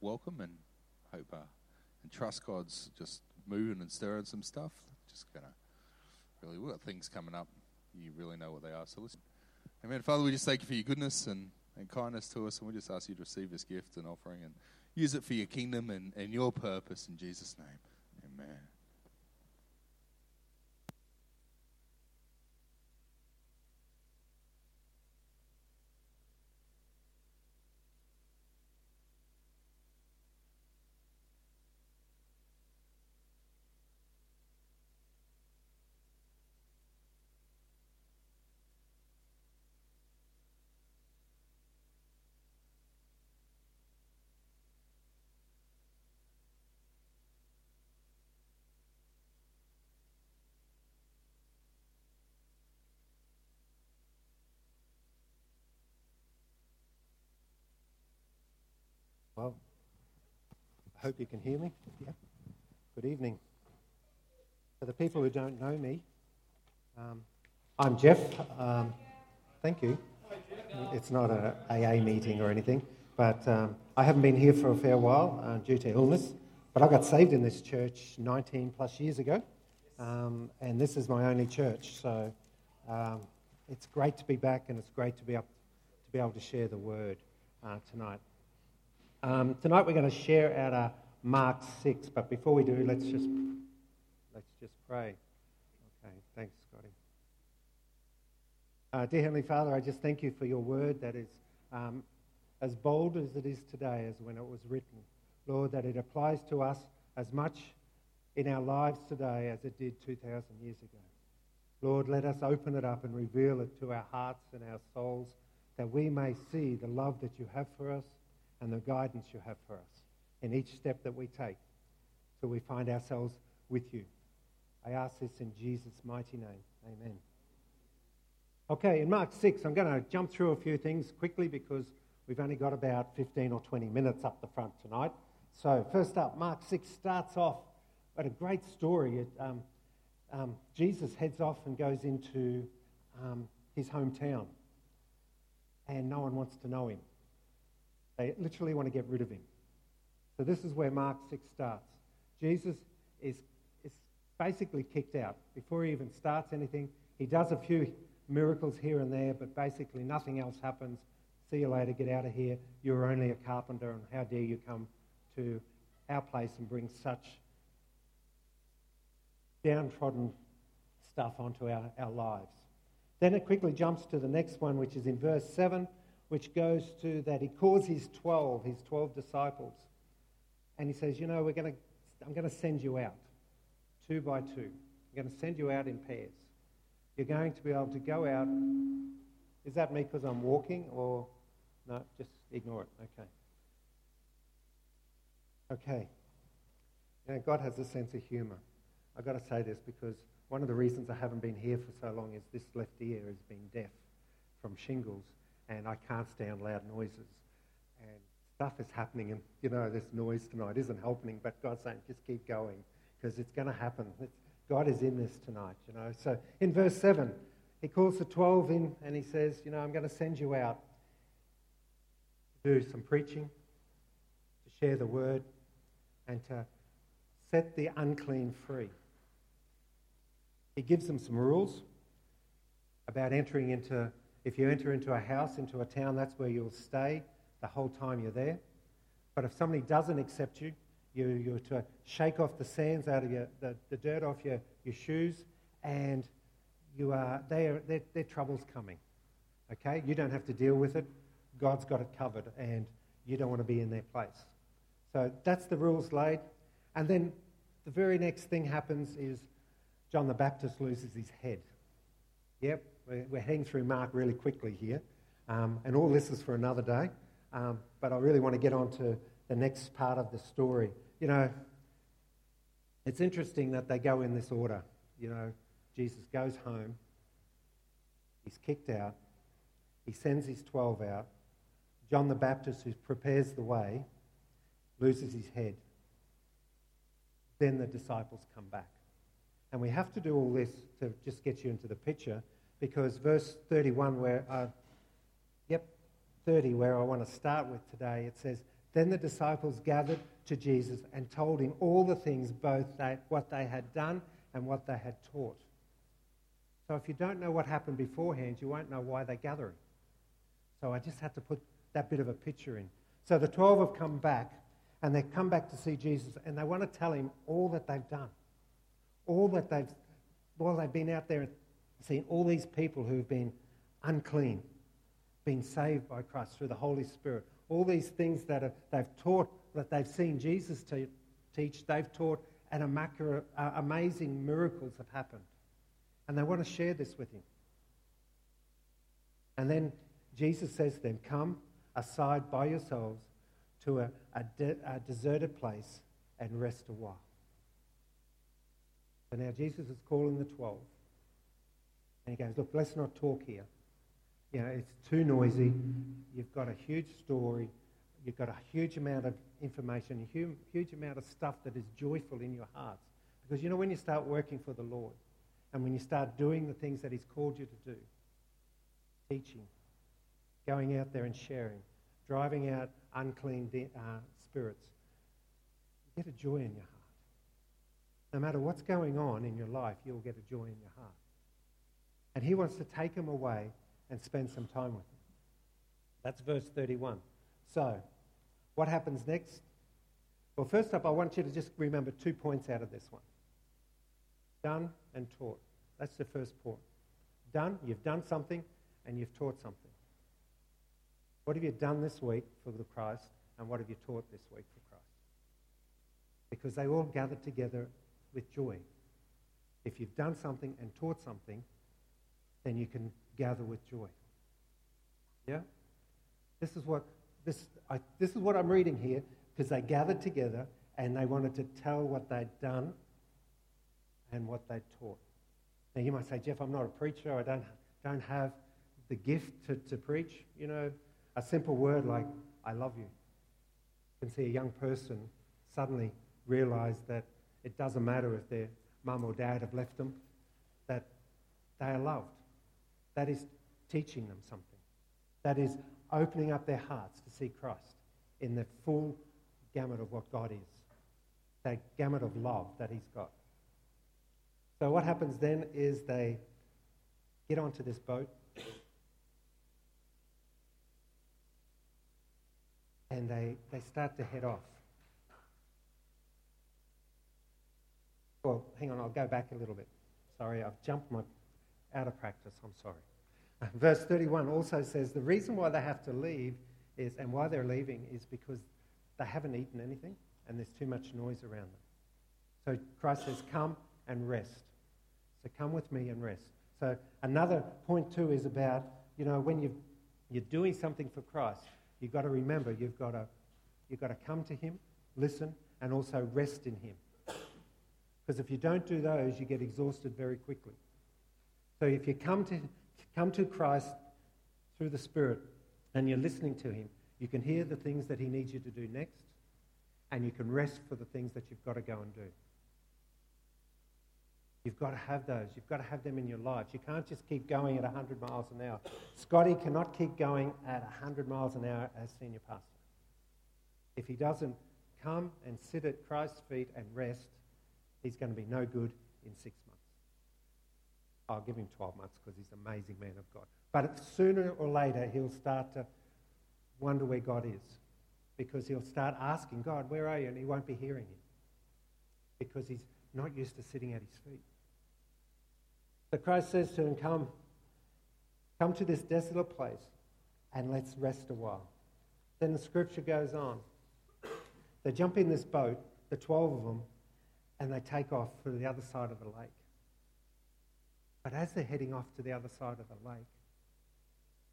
welcome and hope uh, and trust God's just moving and stirring some stuff. Just gonna really, we've got things coming up. You really know what they are. So listen. Amen. Father, we just thank you for your goodness and, and kindness to us, and we just ask you to receive this gift and offering and use it for your kingdom and, and your purpose in Jesus' name. Amen. Well, I hope you can hear me. Yeah. Good evening. For the people who don't know me, um, I'm Jeff. Um, thank you. It's not an AA meeting or anything, but um, I haven't been here for a fair while uh, due to illness. But I got saved in this church 19 plus years ago, um, and this is my only church. So um, it's great to be back, and it's great to be up to be able to share the word uh, tonight. Um, tonight we're going to share out of Mark 6, but before we do, let's just, let's just pray. Okay, thanks, Scotty. Uh, dear Heavenly Father, I just thank you for your word that is um, as bold as it is today as when it was written. Lord, that it applies to us as much in our lives today as it did 2,000 years ago. Lord, let us open it up and reveal it to our hearts and our souls that we may see the love that you have for us and the guidance you have for us in each step that we take so we find ourselves with you. I ask this in Jesus' mighty name. Amen. Okay, in Mark 6, I'm going to jump through a few things quickly because we've only got about 15 or 20 minutes up the front tonight. So, first up, Mark 6 starts off at a great story. It, um, um, Jesus heads off and goes into um, his hometown, and no one wants to know him. They literally want to get rid of him. So this is where Mark 6 starts. Jesus is, is basically kicked out. Before he even starts anything, he does a few miracles here and there, but basically nothing else happens. See you later, get out of here. You're only a carpenter, and how dare you come to our place and bring such downtrodden stuff onto our, our lives. Then it quickly jumps to the next one, which is in verse 7 which goes to that he calls his 12, his 12 disciples, and he says, You know, we're going to, I'm going to send you out two by two. I'm going to send you out in pairs. You're going to be able to go out. Is that me because I'm walking, or no? Just ignore it. Okay. Okay. You know, God has a sense of humour. I've got to say this because one of the reasons I haven't been here for so long is this left ear has been deaf from shingles and I can't stand loud noises. And stuff is happening, and you know, this noise tonight isn't helping, but God's saying, just keep going because it's going to happen. It's, God is in this tonight, you know. So in verse 7, he calls the 12 in and he says, You know, I'm going to send you out to do some preaching, to share the word, and to set the unclean free. He gives them some rules about entering into if you enter into a house, into a town, that's where you'll stay the whole time you're there. But if somebody doesn't accept you, you, you're to shake off the sands out of your, the, the dirt off your, your shoes, and you are, they are, their, their trouble's coming. Okay? You don't have to deal with it. God's got it covered, and you don't want to be in their place. So that's the rules laid. And then the very next thing happens is John the Baptist loses his head. Yep, we're, we're heading through Mark really quickly here, um, and all this is for another day. Um, but I really want to get on to the next part of the story. You know, it's interesting that they go in this order. You know, Jesus goes home, he's kicked out, he sends his 12 out. John the Baptist, who prepares the way, loses his head. Then the disciples come back. And we have to do all this to just get you into the picture because verse 31, where, uh, yep, 30, where I want to start with today, it says, Then the disciples gathered to Jesus and told him all the things, both they, what they had done and what they had taught. So if you don't know what happened beforehand, you won't know why they're gathering. So I just had to put that bit of a picture in. So the 12 have come back, and they've come back to see Jesus, and they want to tell him all that they've done. All that they've, while they've been out there seen all these people who've been unclean, been saved by Christ through the Holy Spirit, all these things that are, they've taught, that they've seen Jesus te- teach, they've taught, and uh, amazing miracles have happened. And they want to share this with him. And then Jesus says to them, Come aside by yourselves to a, a, de- a deserted place and rest a while. So now Jesus is calling the twelve. And he goes, Look, let's not talk here. You know, it's too noisy. You've got a huge story. You've got a huge amount of information, a huge, huge amount of stuff that is joyful in your hearts. Because you know, when you start working for the Lord and when you start doing the things that He's called you to do, teaching, going out there and sharing, driving out unclean de- uh, spirits, you get a joy in your heart. No matter what's going on in your life, you'll get a joy in your heart. And He wants to take them away and spend some time with them. That's verse 31. So, what happens next? Well, first up, I want you to just remember two points out of this one done and taught. That's the first point. Done, you've done something, and you've taught something. What have you done this week for the Christ, and what have you taught this week for Christ? Because they all gathered together with joy. If you've done something and taught something, then you can gather with joy. Yeah? This is what, this, I, this is what I'm reading here because they gathered together and they wanted to tell what they'd done and what they'd taught. Now you might say, Jeff, I'm not a preacher. I don't, don't have the gift to, to preach. You know, a simple word like, I love you. You can see a young person suddenly realize that it doesn't matter if their mum or dad have left them, that they are loved. That is teaching them something. That is opening up their hearts to see Christ in the full gamut of what God is, that gamut of love that He's got. So, what happens then is they get onto this boat and they, they start to head off. Well, hang on, I'll go back a little bit. Sorry, I've jumped my out of practice, I'm sorry. Verse 31 also says the reason why they have to leave is, and why they're leaving is because they haven't eaten anything and there's too much noise around them. So Christ says, Come and rest. So come with me and rest. So another point too is about, you know, when you you're doing something for Christ, you've got to remember you've got to, you've got to come to Him, listen, and also rest in Him. Because if you don't do those, you get exhausted very quickly. So if you come to, come to Christ through the Spirit and you're listening to Him, you can hear the things that He needs you to do next, and you can rest for the things that you've got to go and do. You've got to have those. You've got to have them in your life. You can't just keep going at 100 miles an hour. Scotty cannot keep going at 100 miles an hour as senior pastor. If he doesn't come and sit at Christ's feet and rest, he's going to be no good in six months. I'll give him 12 months because he's an amazing man of God. But sooner or later, he'll start to wonder where God is because he'll start asking God, Where are you? And he won't be hearing him because he's not used to sitting at his feet. So Christ says to him, Come, come to this desolate place and let's rest a while. Then the scripture goes on. They jump in this boat, the 12 of them, and they take off for the other side of the lake. But as they're heading off to the other side of the lake,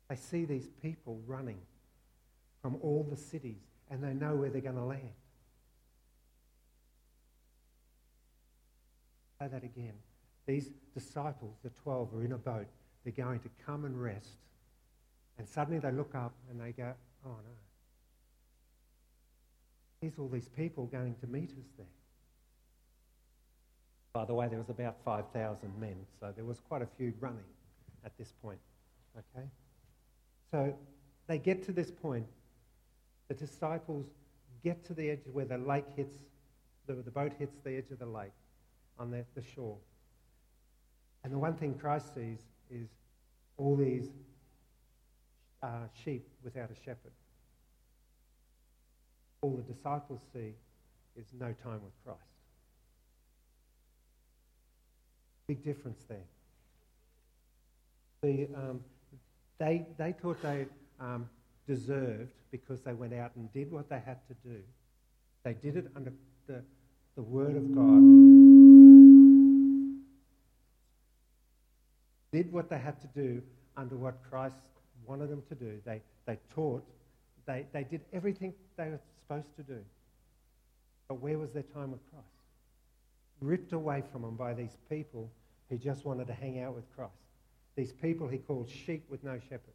they see these people running from all the cities and they know where they're going to land. Say that again. These disciples, the 12, are in a boat. They're going to come and rest. And suddenly they look up and they go, oh no. Here's all these people going to meet us there. By the way, there was about 5,000 men, so there was quite a few running at this point. Okay? So they get to this point. The disciples get to the edge where the lake hits, the, the boat hits the edge of the lake on the, the shore. And the one thing Christ sees is all these uh, sheep without a shepherd. All the disciples see is no time with Christ. Big difference there. The, um, they, they thought they um, deserved because they went out and did what they had to do. They did it under the, the word of God. Did what they had to do under what Christ wanted them to do. They, they taught. They, they did everything they were supposed to do. But where was their time with Christ? Ripped away from them by these people who just wanted to hang out with Christ. These people he called sheep with no shepherd.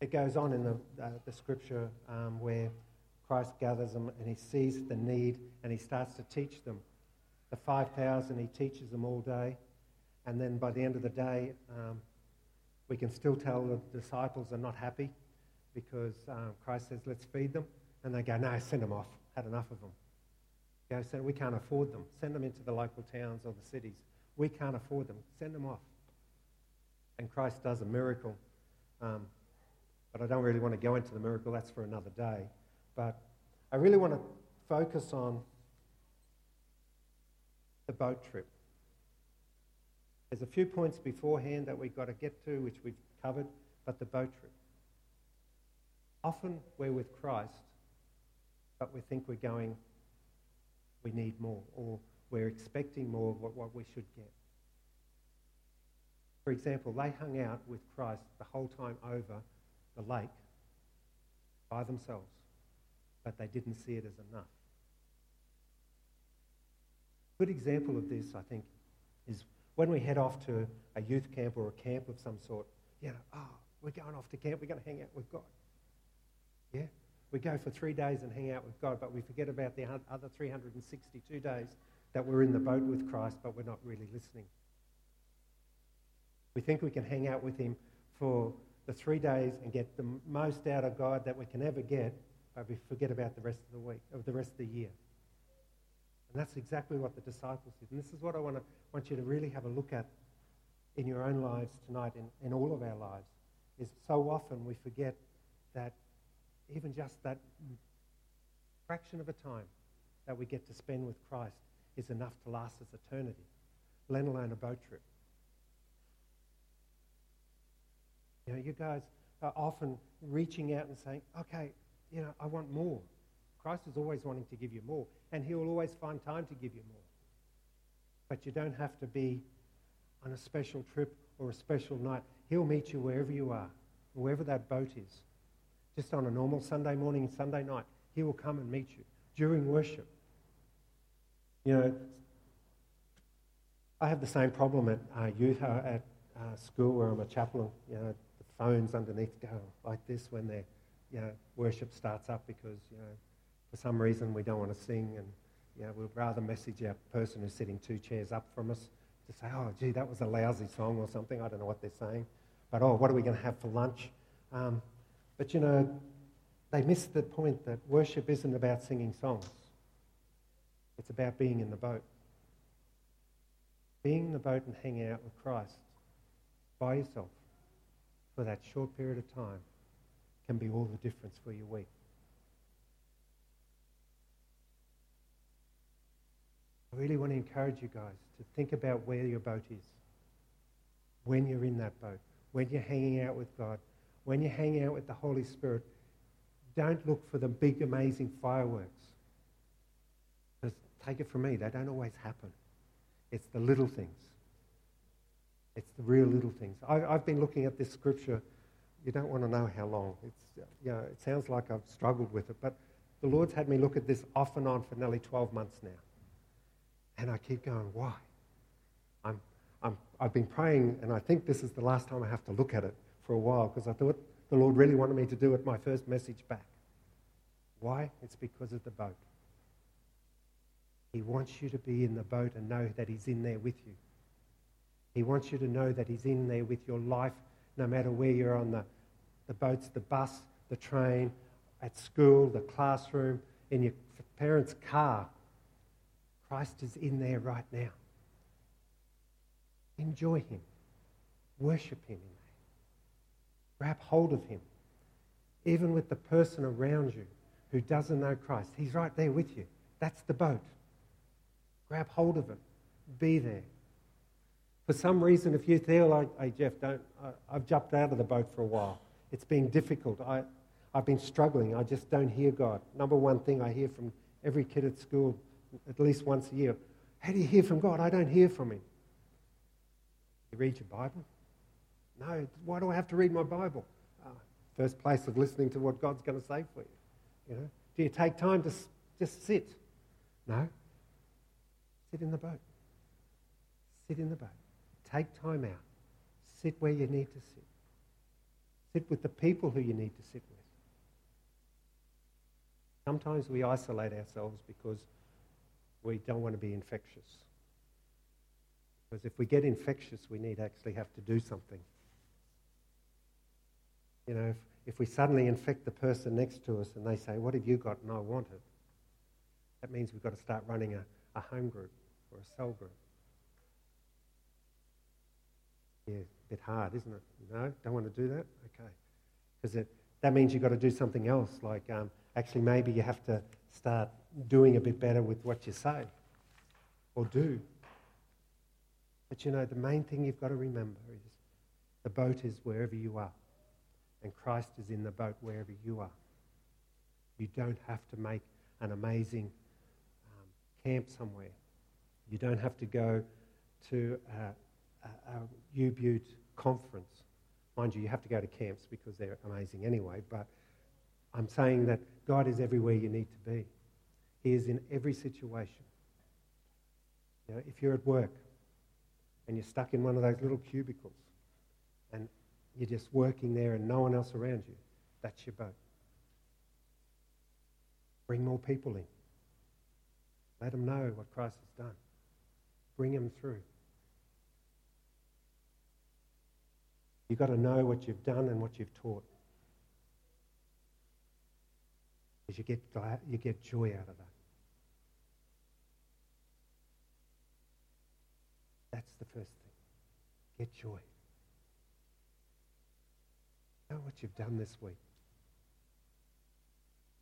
It goes on in the, uh, the scripture um, where Christ gathers them and he sees the need and he starts to teach them. The 5,000, he teaches them all day. And then by the end of the day, um, we can still tell the disciples are not happy because um, Christ says, let's feed them. And they go, no, send them off. Had enough of them. Go, send, we can't afford them. Send them into the local towns or the cities. We can't afford them. Send them off. And Christ does a miracle. Um, but I don't really want to go into the miracle. That's for another day. But I really want to focus on the boat trip. There's a few points beforehand that we've got to get to, which we've covered, but the boat trip. Often we're with Christ, but we think we're going, we need more, or we're expecting more of what, what we should get. For example, they hung out with Christ the whole time over the lake by themselves, but they didn't see it as enough. A good example of this, I think, is when we head off to a youth camp or a camp of some sort. You know, oh, we're going off to camp, we're going to hang out with God. Yeah? We go for three days and hang out with God, but we forget about the other 362 days that we're in the boat with Christ, but we're not really listening. We think we can hang out with Him for the three days and get the most out of God that we can ever get, but we forget about the rest of the week, of the rest of the year. And that's exactly what the disciples did. And this is what I want, to, want you to really have a look at in your own lives tonight, in, in all of our lives, is so often we forget that even just that fraction of a time that we get to spend with Christ is enough to last us eternity, let alone a boat trip. You know, you guys are often reaching out and saying, okay, you know, I want more. Christ is always wanting to give you more, and he will always find time to give you more. But you don't have to be on a special trip or a special night. He'll meet you wherever you are, wherever that boat is. Just on a normal Sunday morning, Sunday night, he will come and meet you during worship. You know, I have the same problem at uh, youth uh, at uh, school where I'm a chaplain. You know, the phones underneath go like this when their you know, worship starts up because you know, for some reason we don't want to sing and you know, we'd rather message our person who's sitting two chairs up from us to say, oh, gee, that was a lousy song or something. I don't know what they're saying. But, oh, what are we going to have for lunch? Um, but, you know, they miss the point that worship isn't about singing songs. It's about being in the boat. Being in the boat and hanging out with Christ by yourself for that short period of time can be all the difference for your week. I really want to encourage you guys to think about where your boat is. When you're in that boat, when you're hanging out with God, when you're hanging out with the Holy Spirit, don't look for the big, amazing fireworks. Because take it from me, they don't always happen. It's the little things. It's the real little things. I, have been looking at this scripture. You don't want to know how long. It's, you know, it sounds like I've struggled with it, but the Lord's had me look at this off and on for nearly 12 months now. And I keep going, why? I'm, I'm, I've been praying, and I think this is the last time I have to look at it for a while because I thought the Lord really wanted me to do it my first message back. Why? It's because of the boat. He wants you to be in the boat and know that He's in there with you. He wants you to know that He's in there with your life no matter where you're on the, the boats, the bus, the train, at school, the classroom, in your parents' car. Christ is in there right now. Enjoy Him. Worship Him. Grab hold of Him. Even with the person around you who doesn't know Christ, He's right there with you. That's the boat. Grab hold of it. Be there. For some reason, if you feel like, hey, Jeff, don't, I, I've jumped out of the boat for a while. It's been difficult. I, I've been struggling. I just don't hear God. Number one thing I hear from every kid at school at least once a year how do you hear from God? I don't hear from Him. You read your Bible? No. Why do I have to read my Bible? Uh, first place of listening to what God's going to say for you. You know? Do you take time to s- just sit? No. Sit in the boat. Sit in the boat. Take time out. Sit where you need to sit. Sit with the people who you need to sit with. Sometimes we isolate ourselves because we don't want to be infectious. Because if we get infectious, we need actually have to do something. You know, if, if we suddenly infect the person next to us and they say, What have you got? and I want it, that means we've got to start running a, a home group or a cell group. Yeah, a bit hard, isn't it? No, don't want to do that? Okay. Because that means you've got to do something else, like um, actually maybe you have to start doing a bit better with what you say or do. But you know, the main thing you've got to remember is the boat is wherever you are, and Christ is in the boat wherever you are. You don't have to make an amazing um, camp somewhere. You don't have to go to a, a, a U-Butte conference. Mind you, you have to go to camps because they're amazing anyway, but I'm saying that God is everywhere you need to be. He is in every situation. You know, if you're at work and you're stuck in one of those little cubicles and you're just working there and no one else around you, that's your boat. Bring more people in. Let them know what Christ has done. Bring them through. You've got to know what you've done and what you've taught. Because you get, glad, you get joy out of that. That's the first thing. Get joy. Know what you've done this week.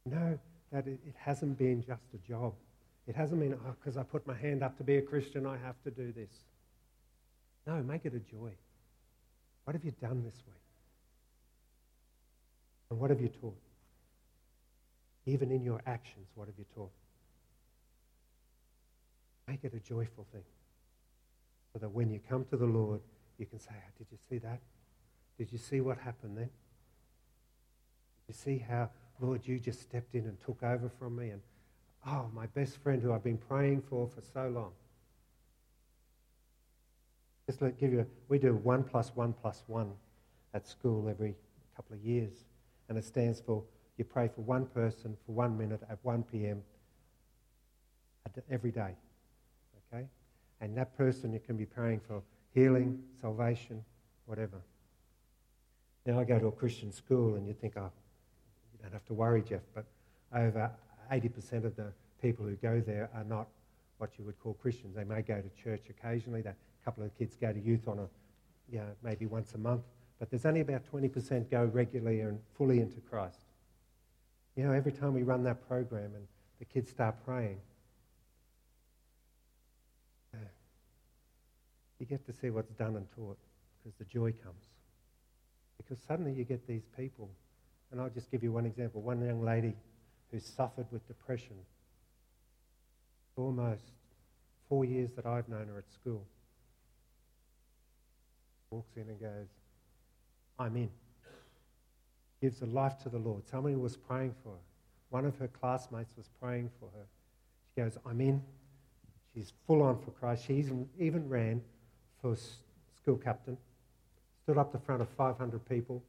Know that it, it hasn't been just a job. It hasn't been, oh, because I put my hand up to be a Christian, I have to do this. No, make it a joy. What have you done this week? And what have you taught? Even in your actions, what have you taught? Make it a joyful thing. So that when you come to the Lord, you can say, oh, Did you see that? Did you see what happened then? Did you see how, Lord, you just stepped in and took over from me? And, oh, my best friend who I've been praying for for so long. Just to give you, we do one plus one plus one at school every couple of years. And it stands for you pray for one person for one minute at 1 p.m. every day. Okay? And that person you can be praying for healing, salvation, whatever. Now I go to a Christian school and you think, oh, you don't have to worry, Jeff, but over 80% of the people who go there are not what you would call Christians. They may go to church occasionally. A couple of kids go to youth on a, you know, maybe once a month. But there's only about 20% go regularly and fully into Christ. You know, every time we run that program and the kids start praying, uh, you get to see what's done and taught because the joy comes. Because suddenly you get these people, and I'll just give you one example. One young lady who suffered with depression almost four years that I've known her at school walks in and goes, I'm in gives her life to the Lord. Somebody was praying for her. One of her classmates was praying for her. She goes, I'm in. She's full on for Christ. She even ran for school captain, stood up the front of 500 people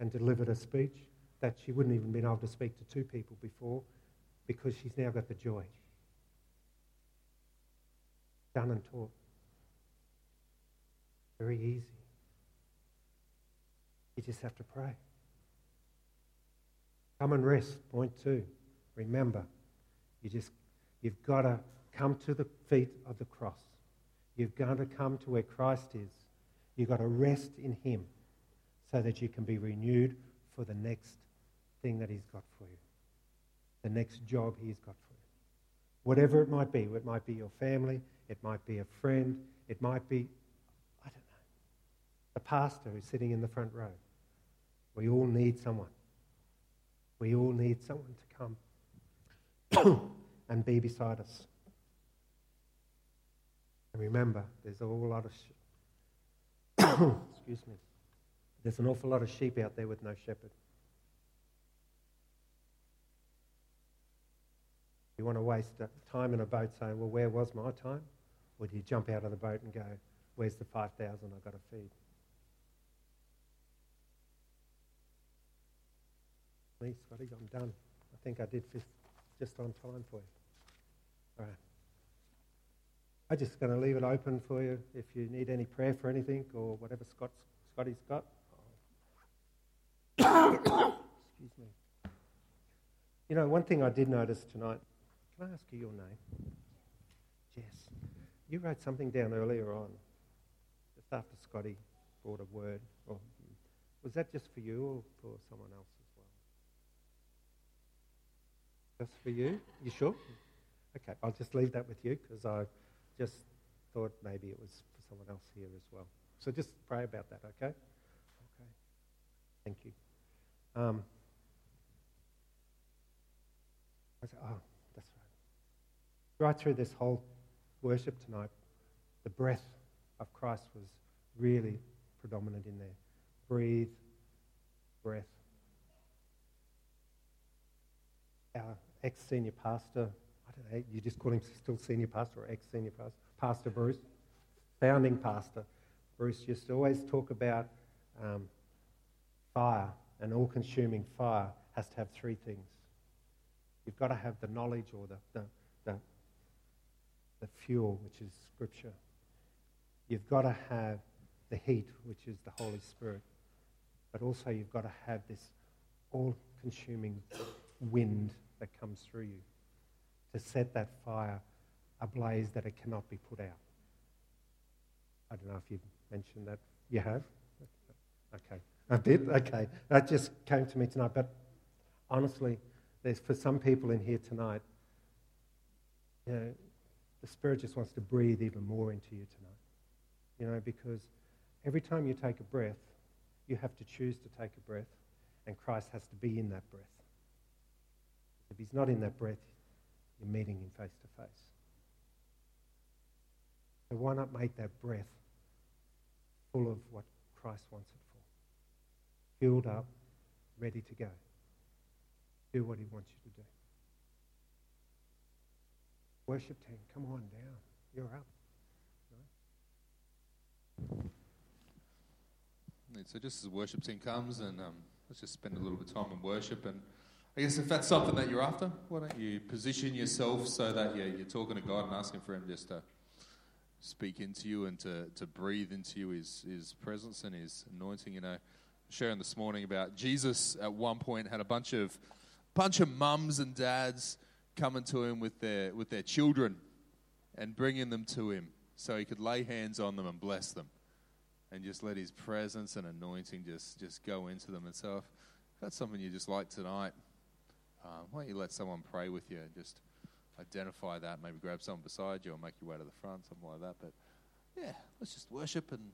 and delivered a speech that she wouldn't even been able to speak to two people before because she's now got the joy. Done and taught. Very easy. You just have to pray Come and rest. Point two. Remember, you just you've got to come to the feet of the cross. You've got to come to where Christ is. You've got to rest in Him so that you can be renewed for the next thing that He's got for you, the next job He's got for you. Whatever it might be, it might be your family, it might be a friend, it might be, I don't know, the pastor who's sitting in the front row. We all need someone. We all need someone to come and be beside us. And remember, there's a whole lot of, sh- excuse me, there's an awful lot of sheep out there with no shepherd. You want to waste uh, time in a boat saying, well, where was my time? Or do you jump out of the boat and go, where's the 5,000 I've got to feed? Me, Scotty, I'm done. I think I did just on time for you. All right. I'm just going to leave it open for you if you need any prayer for anything or whatever Scott, Scotty's got. Excuse me. You know, one thing I did notice tonight. Can I ask you your name? Jess. You wrote something down earlier on, just after Scotty brought a word. Or, was that just for you or for someone else as well? Just for you? You sure? Okay, I'll just leave that with you because I just thought maybe it was for someone else here as well. So just pray about that, okay? Okay. Thank you. Um, I said, oh, that's right. Right through this whole worship tonight, the breath of Christ was really predominant in there. Breathe, breath. Our ex senior pastor, Don't know, you just call him still senior pastor or ex senior pastor, Pastor Bruce, founding pastor. Bruce used to always talk about um, fire, an all consuming fire has to have three things. You've got to have the knowledge or the, the, the, the fuel, which is Scripture. You've got to have the heat, which is the Holy Spirit. But also, you've got to have this all consuming wind that comes through you to set that fire ablaze that it cannot be put out. I don't know if you've mentioned that. You have? Okay. A bit? Okay. That just came to me tonight. But honestly, there's for some people in here tonight, you know, the Spirit just wants to breathe even more into you tonight. You know, because every time you take a breath, you have to choose to take a breath, and Christ has to be in that breath. If he's not in that breath, you're meeting him face to face. So why not make that breath full of what Christ wants it for? Filled up, ready to go. Do what he wants you to do. Worship team, come on down. You're up. So just as the worship team comes, and um, let's just spend a little bit of time in worship. And I guess if that's something that you're after, why don't you position yourself so that yeah, you're talking to God and asking for Him just to speak into you and to, to breathe into you His, His presence and His anointing. You know, sharing this morning about Jesus at one point had a bunch of bunch of mums and dads coming to him with their with their children and bringing them to him so he could lay hands on them and bless them and just let his presence and anointing just, just go into them. And so, if that's something you just like tonight, um, why don't you let someone pray with you and just identify that? Maybe grab someone beside you or make your way to the front, something like that. But yeah, let's just worship and